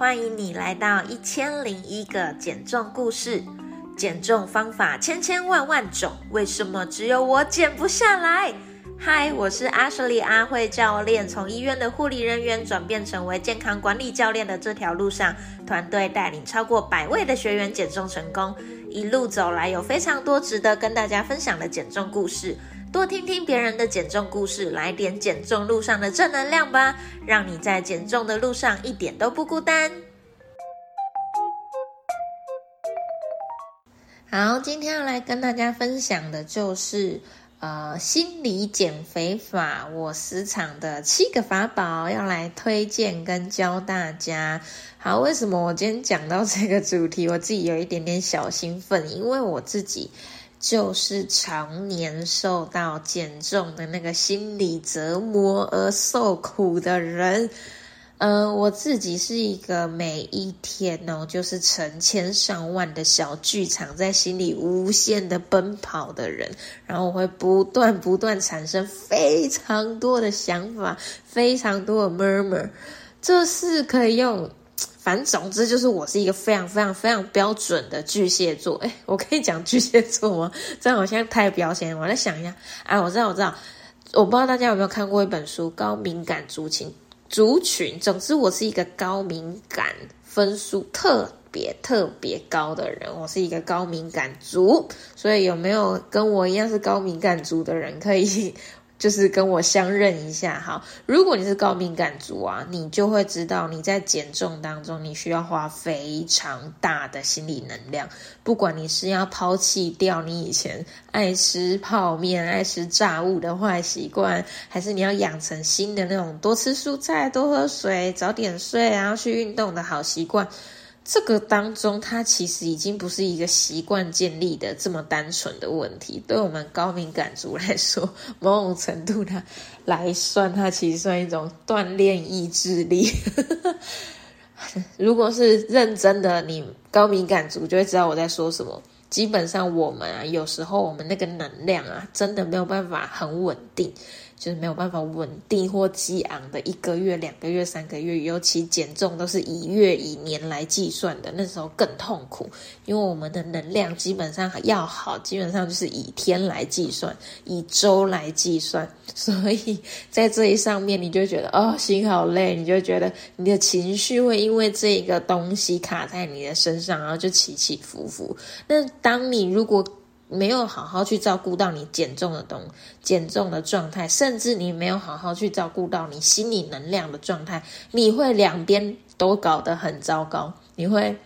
欢迎你来到一千零一个减重故事。减重方法千千万万种，为什么只有我减不下来？嗨，我是阿舍利阿慧教练。从医院的护理人员转变成为健康管理教练的这条路上，团队带领超过百位的学员减重成功。一路走来，有非常多值得跟大家分享的减重故事。多听听别人的减重故事，来点减重路上的正能量吧，让你在减重的路上一点都不孤单。好，今天要来跟大家分享的就是呃心理减肥法，我私藏的七个法宝要来推荐跟教大家。好，为什么我今天讲到这个主题，我自己有一点点小兴奋，因为我自己就是常年受到减重的那个心理折磨而受苦的人。嗯，我自己是一个每一天哦，就是成千上万的小剧场在心里无限的奔跑的人，然后我会不断不断产生非常多的想法，非常多的 murmur，这是可以用，反正总之就是我是一个非常非常非常标准的巨蟹座。哎，我可以讲巨蟹座吗？这样我现在太标签，我再想一下。哎，我知道，我知道，我不知道大家有没有看过一本书《高敏感族群》。族群，总之我是一个高敏感分数特别特别高的人，我是一个高敏感族，所以有没有跟我一样是高敏感族的人可以？就是跟我相认一下哈。如果你是高敏感族啊，你就会知道你在减重当中，你需要花非常大的心理能量。不管你是要抛弃掉你以前爱吃泡面、爱吃炸物的坏习惯，还是你要养成新的那种多吃蔬菜、多喝水、早点睡，然后去运动的好习惯。这个当中，它其实已经不是一个习惯建立的这么单纯的问题。对我们高敏感族来说，某种程度它来算，它其实算一种锻炼意志力。如果是认真的，你高敏感族就会知道我在说什么。基本上，我们啊，有时候我们那个能量啊，真的没有办法很稳定。就是没有办法稳定或激昂的一个月、两个月、三个月，尤其减重都是以月、以年来计算的，那时候更痛苦，因为我们的能量基本上要好，基本上就是以天来计算，以周来计算，所以在这一上面，你就觉得哦，心好累，你就觉得你的情绪会因为这个东西卡在你的身上，然后就起起伏伏。那当你如果没有好好去照顾到你减重的东减重的状态，甚至你没有好好去照顾到你心理能量的状态，你会两边都搞得很糟糕，你会。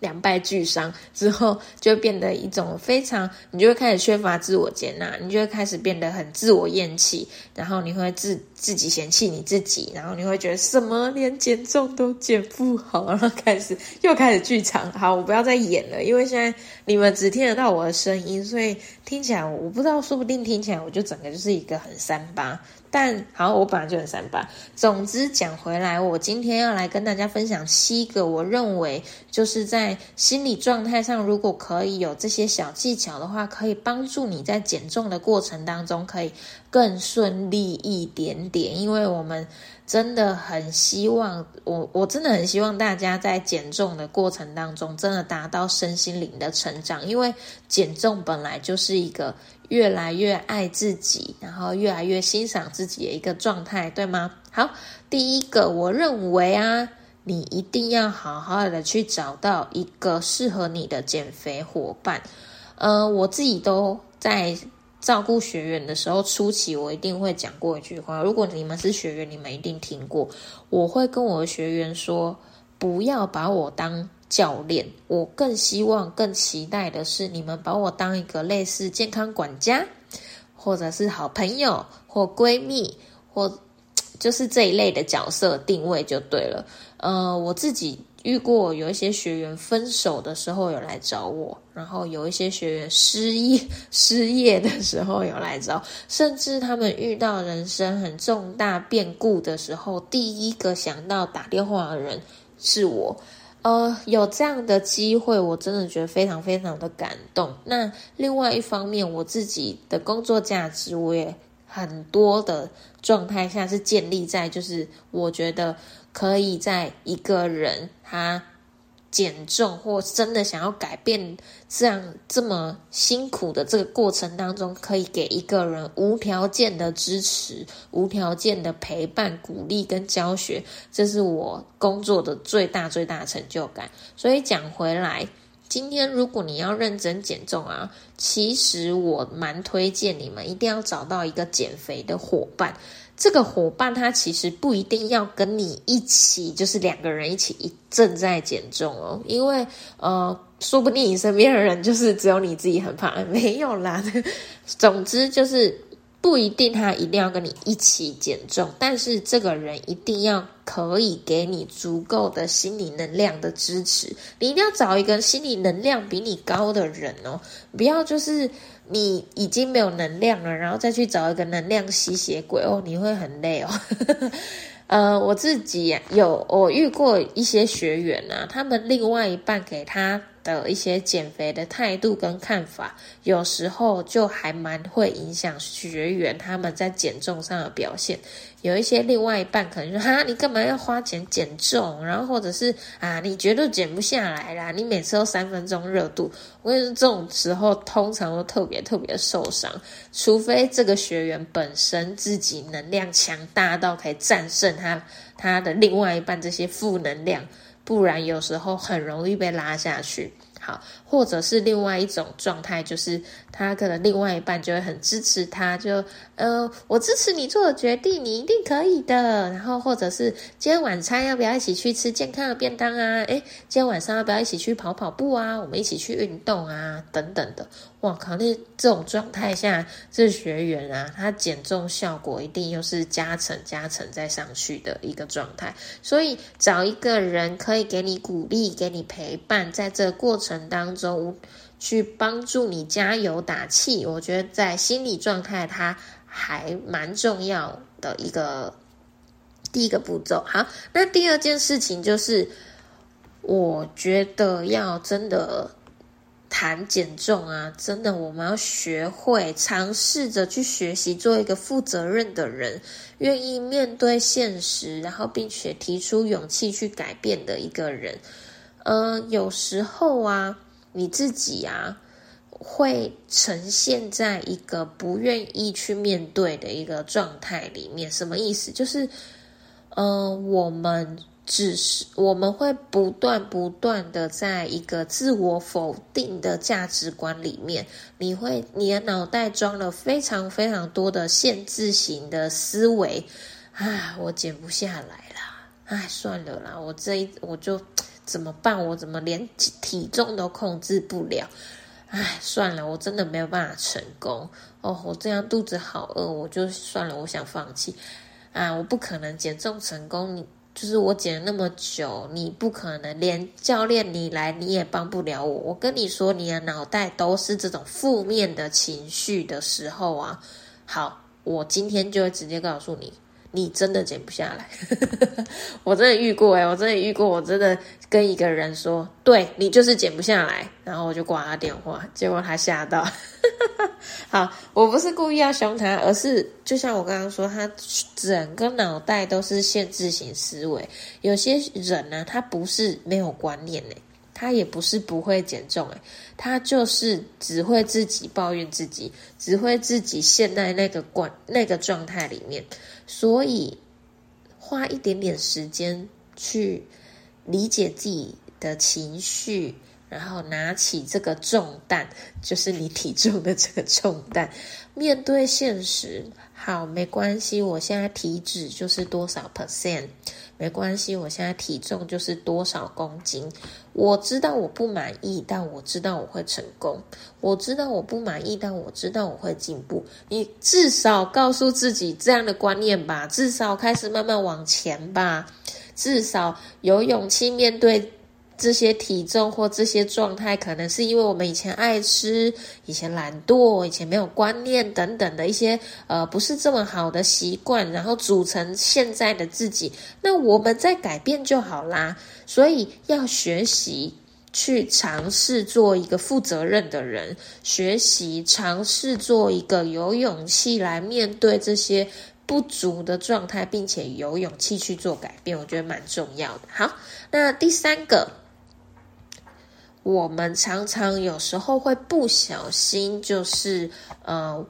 两败俱伤之后，就变得一种非常，你就会开始缺乏自我接纳，你就会开始变得很自我厌弃，然后你会自自己嫌弃你自己，然后你会觉得什么连减重都减不好，然后开始又开始剧场。好，我不要再演了，因为现在你们只听得到我的声音，所以听起来我不知道，说不定听起来我就整个就是一个很三八。但好，我本来就很三八。总之讲回来，我今天要来跟大家分享七个我认为就是在心理状态上，如果可以有这些小技巧的话，可以帮助你在减重的过程当中可以更顺利一点点。因为我们真的很希望，我我真的很希望大家在减重的过程当中，真的达到身心灵的成长。因为减重本来就是一个。越来越爱自己，然后越来越欣赏自己的一个状态，对吗？好，第一个，我认为啊，你一定要好好的去找到一个适合你的减肥伙伴。呃，我自己都在照顾学员的时候，初期我一定会讲过一句话：如果你们是学员，你们一定听过，我会跟我的学员说，不要把我当。教练，我更希望、更期待的是，你们把我当一个类似健康管家，或者是好朋友或闺蜜，或就是这一类的角色定位就对了。呃，我自己遇过有一些学员分手的时候有来找我，然后有一些学员失业失业的时候有来找，甚至他们遇到人生很重大变故的时候，第一个想到打电话的人是我。呃，有这样的机会，我真的觉得非常非常的感动。那另外一方面，我自己的工作价值，我也很多的状态下是建立在，就是我觉得可以在一个人他。减重或真的想要改变这样这么辛苦的这个过程当中，可以给一个人无条件的支持、无条件的陪伴、鼓励跟教学，这是我工作的最大最大成就感。所以讲回来，今天如果你要认真减重啊，其实我蛮推荐你们一定要找到一个减肥的伙伴。这个伙伴他其实不一定要跟你一起，就是两个人一起一正在减重哦，因为呃，说不定你身边的人就是只有你自己很胖，没有啦。总之就是不一定他一定要跟你一起减重，但是这个人一定要可以给你足够的心理能量的支持。你一定要找一个心理能量比你高的人哦，不要就是。你已经没有能量了，然后再去找一个能量吸血鬼哦，你会很累哦。呃，我自己有我遇过一些学员啊，他们另外一半给他。的一些减肥的态度跟看法，有时候就还蛮会影响学员他们在减重上的表现。有一些另外一半可能说：“哈，你干嘛要花钱减重？”然后或者是啊，你绝对减不下来啦，你每次都三分钟热度。我跟你说，这种时候通常都特别特别受伤，除非这个学员本身自己能量强大到可以战胜他他的另外一半这些负能量。不然有时候很容易被拉下去。好，或者是另外一种状态，就是他可能另外一半就会很支持他，就呃，我支持你做的决定，你一定可以的。然后或者是今天晚餐要不要一起去吃健康的便当啊？诶，今天晚上要不要一起去跑跑步啊？我们一起去运动啊，等等的。哇靠，那这种状态下，这学员啊，他减重效果一定又是加成加成再上去的一个状态。所以找一个人可以给你鼓励，给你陪伴，在这过程。当中去帮助你加油打气，我觉得在心理状态它还蛮重要的一个第一个步骤。好，那第二件事情就是，我觉得要真的谈减重啊，真的我们要学会尝试着去学习做一个负责任的人，愿意面对现实，然后并且提出勇气去改变的一个人。嗯，有时候啊，你自己啊，会呈现在一个不愿意去面对的一个状态里面。什么意思？就是，嗯，我们只是我们会不断不断的在一个自我否定的价值观里面，你会你的脑袋装了非常非常多的限制型的思维。啊，我减不下来了，哎，算了啦，我这一我就。怎么办？我怎么连体重都控制不了？唉，算了，我真的没有办法成功哦。我这样肚子好饿，我就算了，我想放弃啊！我不可能减重成功，你就是我减了那么久，你不可能连教练你来你也帮不了我。我跟你说，你的脑袋都是这种负面的情绪的时候啊。好，我今天就会直接告诉你。你真的减不下来，我真的遇过哎，我真的遇过，我真的跟一个人说，对你就是减不下来，然后我就挂他电话，结果他吓到。好，我不是故意要凶他，而是就像我刚刚说，他整个脑袋都是限制型思维。有些人呢，他不是没有观念呢。他也不是不会减重诶，他就是只会自己抱怨自己，只会自己陷在那个关那个状态里面，所以花一点点时间去理解自己的情绪，然后拿起这个重担，就是你体重的这个重担，面对现实。好，没关系，我现在体脂就是多少 percent。没关系，我现在体重就是多少公斤。我知道我不满意，但我知道我会成功。我知道我不满意，但我知道我会进步。你至少告诉自己这样的观念吧，至少开始慢慢往前吧，至少有勇气面对。这些体重或这些状态，可能是因为我们以前爱吃、以前懒惰、以前没有观念等等的一些呃不是这么好的习惯，然后组成现在的自己。那我们再改变就好啦。所以要学习去尝试做一个负责任的人，学习尝试做一个有勇气来面对这些不足的状态，并且有勇气去做改变，我觉得蛮重要的。好，那第三个，我们常常有时候会不小心，就是呃，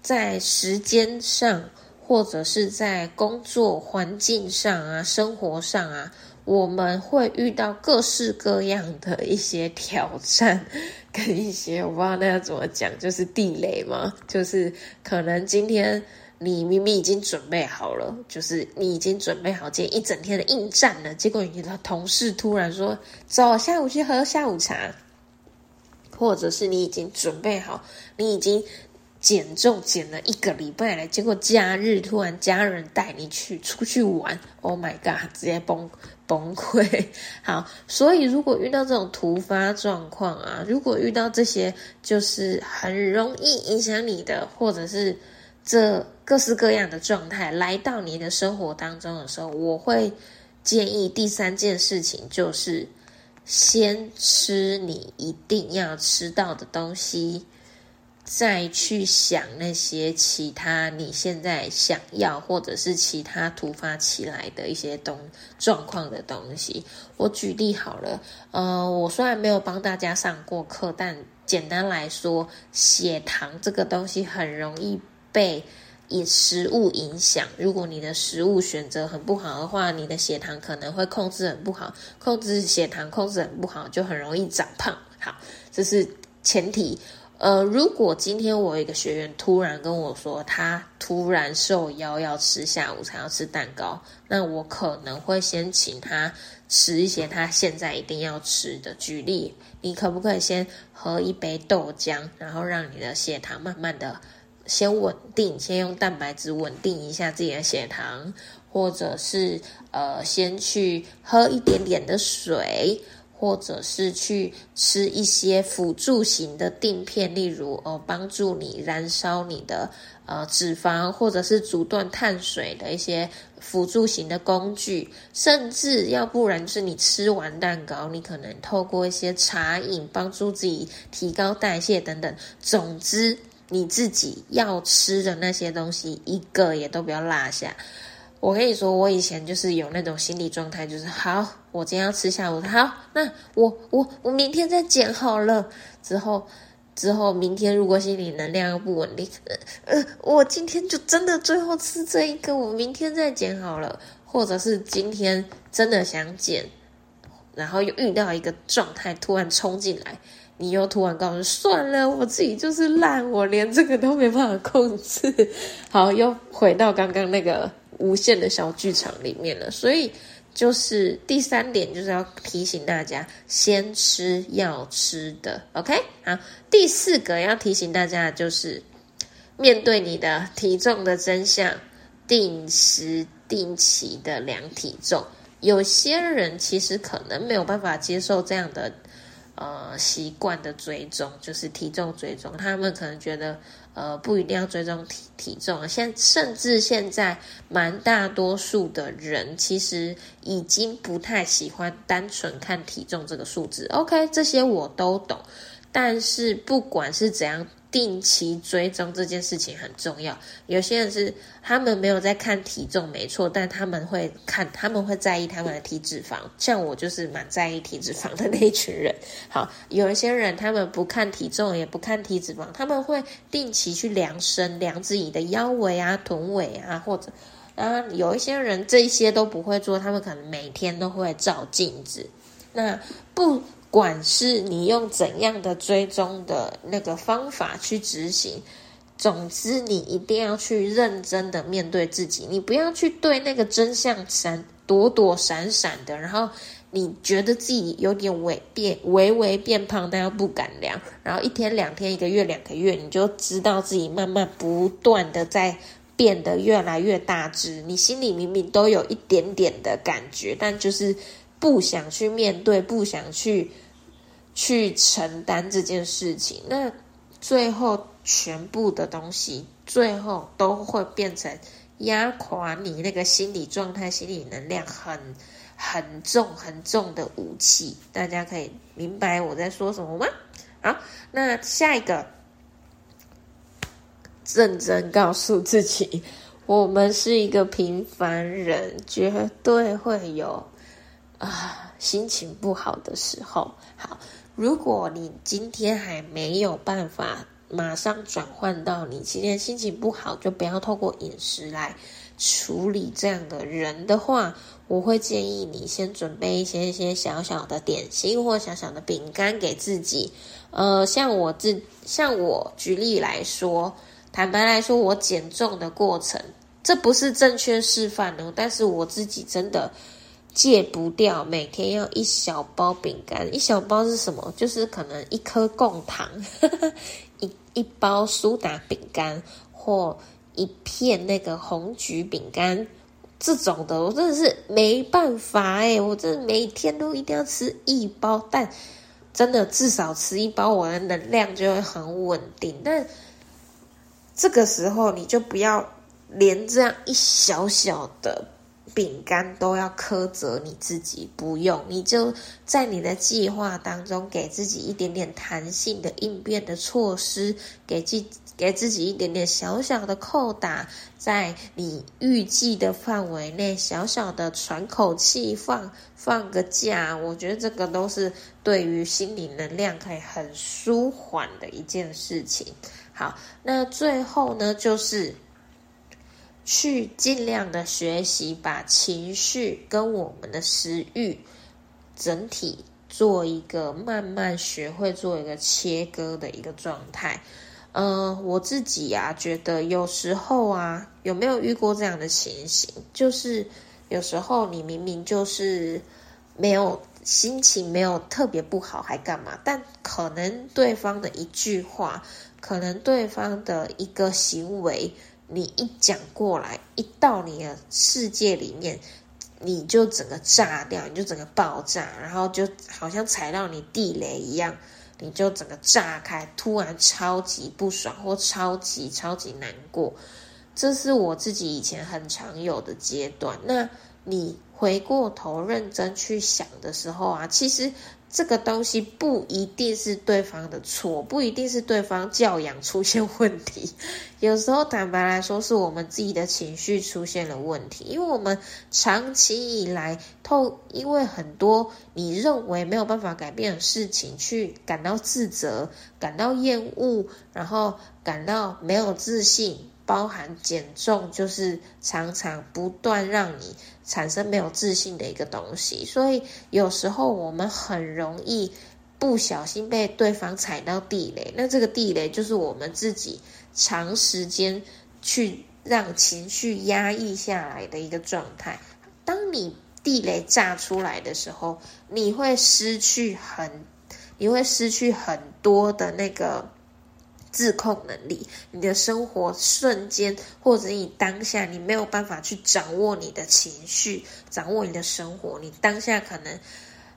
在时间上或者是在工作环境上啊，生活上啊。我们会遇到各式各样的一些挑战，跟一些我不知道那要怎么讲，就是地雷嘛。就是可能今天你明明已经准备好了，就是你已经准备好今天一整天的应战了，结果你的同事突然说：“走，下午去喝下午茶。”或者是你已经准备好，你已经。减重减了一个礼拜了，结果假日突然家人带你去出去玩，Oh my god，直接崩崩溃。好，所以如果遇到这种突发状况啊，如果遇到这些就是很容易影响你的，或者是这各式各样的状态来到你的生活当中的时候，我会建议第三件事情就是先吃你一定要吃到的东西。再去想那些其他你现在想要或者是其他突发起来的一些东状况的东西。我举例好了，呃，我虽然没有帮大家上过课，但简单来说，血糖这个东西很容易被以食物影响。如果你的食物选择很不好的话，你的血糖可能会控制很不好，控制血糖控制很不好，就很容易长胖。好，这是前提。呃，如果今天我一个学员突然跟我说，他突然受邀要吃下午茶，要吃蛋糕，那我可能会先请他吃一些他现在一定要吃的。举例，你可不可以先喝一杯豆浆，然后让你的血糖慢慢的先稳定，先用蛋白质稳定一下自己的血糖，或者是呃，先去喝一点点的水。或者是去吃一些辅助型的定片，例如哦，帮助你燃烧你的呃脂肪，或者是阻断碳水的一些辅助型的工具，甚至要不然是你吃完蛋糕，你可能透过一些茶饮帮助自己提高代谢等等。总之，你自己要吃的那些东西，一个也都不要落下。我跟你说，我以前就是有那种心理状态，就是好，我今天要吃下午，好，那我我我明天再减好了。之后之后，明天如果心理能量又不稳定，呃，我今天就真的最后吃这一个，我明天再减好了。或者是今天真的想减，然后又遇到一个状态突然冲进来，你又突然告诉算了，我自己就是烂，我连这个都没办法控制。好，又回到刚刚那个。无限的小剧场里面了，所以就是第三点，就是要提醒大家先吃要吃的，OK？好，第四个要提醒大家的就是面对你的体重的真相，定时定期的量体重。有些人其实可能没有办法接受这样的。呃，习惯的追踪就是体重追踪，他们可能觉得呃不一定要追踪体体重。现甚至现在蛮大多数的人其实已经不太喜欢单纯看体重这个数字。OK，这些我都懂，但是不管是怎样。定期追踪这件事情很重要。有些人是他们没有在看体重，没错，但他们会看，他们会在意他们的体脂肪。像我就是蛮在意体脂肪的那一群人。好，有一些人他们不看体重，也不看体脂肪，他们会定期去量身，量自己的腰围啊、臀围啊，或者啊，有一些人这些都不会做，他们可能每天都会照镜子。那不。管是你用怎样的追踪的那个方法去执行，总之你一定要去认真的面对自己，你不要去对那个真相闪躲躲闪闪的，然后你觉得自己有点微变微微变胖，但又不敢量，然后一天两天一个月两个月，你就知道自己慢慢不断的在变得越来越大只，你心里明明都有一点点的感觉，但就是不想去面对，不想去。去承担这件事情，那最后全部的东西，最后都会变成压垮你那个心理状态、心理能量很很重很重的武器。大家可以明白我在说什么吗？好，那下一个，认真告诉自己，我们是一个平凡人，绝对会有啊心情不好的时候。好，如果你今天还没有办法。马上转换到你今天心情不好，就不要透过饮食来处理这样的人的话，我会建议你先准备一些一些小小的点心或小小的饼干给自己。呃，像我自像我举例来说，坦白来说，我减重的过程，这不是正确示范哦，但是我自己真的戒不掉，每天要一小包饼干，一小包是什么？就是可能一颗贡糖。一一包苏打饼干或一片那个红橘饼干，这种的我真的是没办法哎，我真的每天都一定要吃一包，但真的至少吃一包，我的能量就会很稳定。但这个时候你就不要连这样一小小的。饼干都要苛责你自己，不用，你就在你的计划当中给自己一点点弹性的应变的措施，给自给自己一点点小小的扣打，在你预计的范围内，小小的喘口气，放放个假，我觉得这个都是对于心理能量可以很舒缓的一件事情。好，那最后呢，就是。去尽量的学习，把情绪跟我们的食欲整体做一个慢慢学会做一个切割的一个状态。嗯，我自己呀，觉得有时候啊，有没有遇过这样的情形？就是有时候你明明就是没有心情，没有特别不好，还干嘛？但可能对方的一句话，可能对方的一个行为。你一讲过来，一到你的世界里面，你就整个炸掉，你就整个爆炸，然后就好像踩到你地雷一样，你就整个炸开，突然超级不爽或超级超级难过，这是我自己以前很常有的阶段。那你回过头认真去想的时候啊，其实。这个东西不一定是对方的错，不一定是对方教养出现问题，有时候坦白来说，是我们自己的情绪出现了问题，因为我们长期以来透，因为很多你认为没有办法改变的事情，去感到自责、感到厌恶，然后感到没有自信。包含减重，就是常常不断让你产生没有自信的一个东西，所以有时候我们很容易不小心被对方踩到地雷。那这个地雷就是我们自己长时间去让情绪压抑下来的一个状态。当你地雷炸出来的时候，你会失去很，你会失去很多的那个。自控能力，你的生活瞬间，或者你当下，你没有办法去掌握你的情绪，掌握你的生活，你当下可能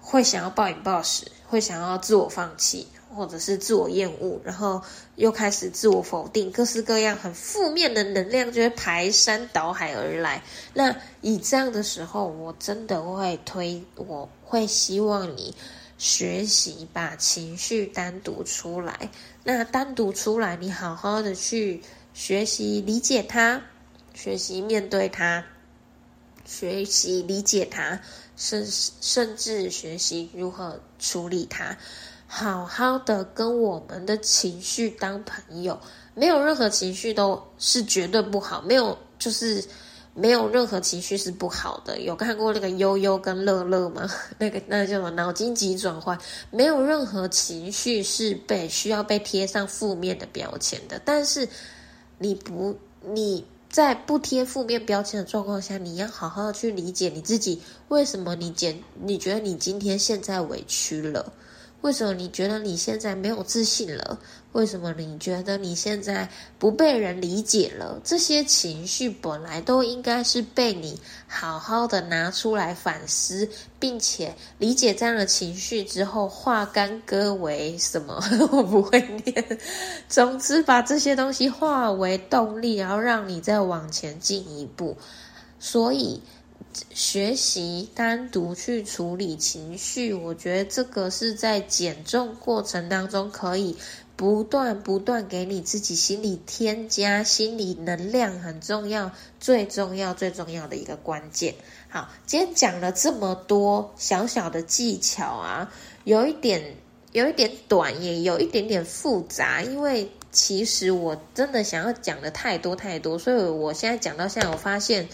会想要暴饮暴食，会想要自我放弃，或者是自我厌恶，然后又开始自我否定，各式各样很负面的能量就会排山倒海而来。那以这样的时候，我真的会推，我会希望你。学习把情绪单独出来，那单独出来，你好好的去学习理解它，学习面对它，学习理解它，甚甚至学习如何处理它，好好的跟我们的情绪当朋友，没有任何情绪都是绝对不好，没有就是。没有任何情绪是不好的。有看过那个悠悠跟乐乐吗？那个那叫什么脑筋急转换？没有任何情绪是被需要被贴上负面的标签的。但是你不你在不贴负面标签的状况下，你要好好的去理解你自己为什么你减？你觉得你今天现在委屈了？为什么你觉得你现在没有自信了？为什么你觉得你现在不被人理解了？这些情绪本来都应该是被你好好的拿出来反思，并且理解这样的情绪之后，化干戈为什么？我不会念。总之，把这些东西化为动力，然后让你再往前进一步。所以。学习单独去处理情绪，我觉得这个是在减重过程当中可以不断不断给你自己心理添加心理能量，很重要，最重要最重要的一个关键。好，今天讲了这么多小小的技巧啊，有一点有一点短，也有一点点复杂，因为其实我真的想要讲的太多太多，所以我现在讲到现在，我发现。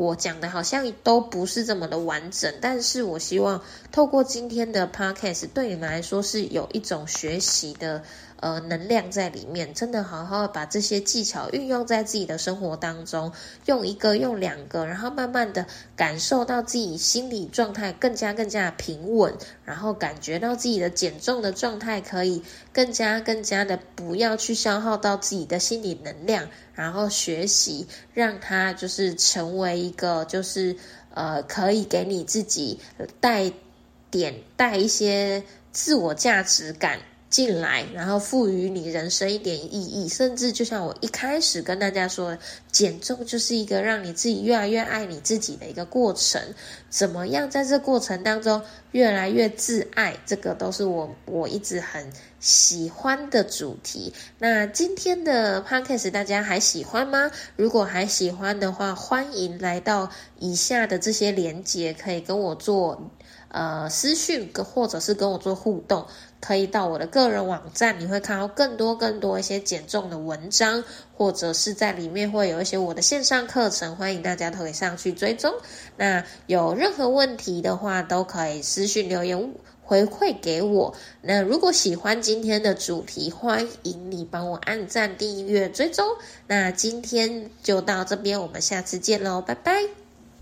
我讲的好像都不是这么的完整，但是我希望透过今天的 podcast 对你们来说是有一种学习的。呃，能量在里面，真的好好把这些技巧运用在自己的生活当中，用一个，用两个，然后慢慢的感受到自己心理状态更加更加平稳，然后感觉到自己的减重的状态可以更加更加的不要去消耗到自己的心理能量，然后学习让它就是成为一个就是呃可以给你自己带点带一些自我价值感。进来，然后赋予你人生一点意义，甚至就像我一开始跟大家说，减重就是一个让你自己越来越爱你自己的一个过程。怎么样在这过程当中越来越自爱，这个都是我我一直很喜欢的主题。那今天的 podcast 大家还喜欢吗？如果还喜欢的话，欢迎来到以下的这些连接，可以跟我做。呃，私讯跟或者是跟我做互动，可以到我的个人网站，你会看到更多更多一些减重的文章，或者是在里面会有一些我的线上课程，欢迎大家都可以上去追踪。那有任何问题的话，都可以私讯留言回馈给我。那如果喜欢今天的主题，欢迎你帮我按赞、订阅、追踪。那今天就到这边，我们下次见喽，拜拜。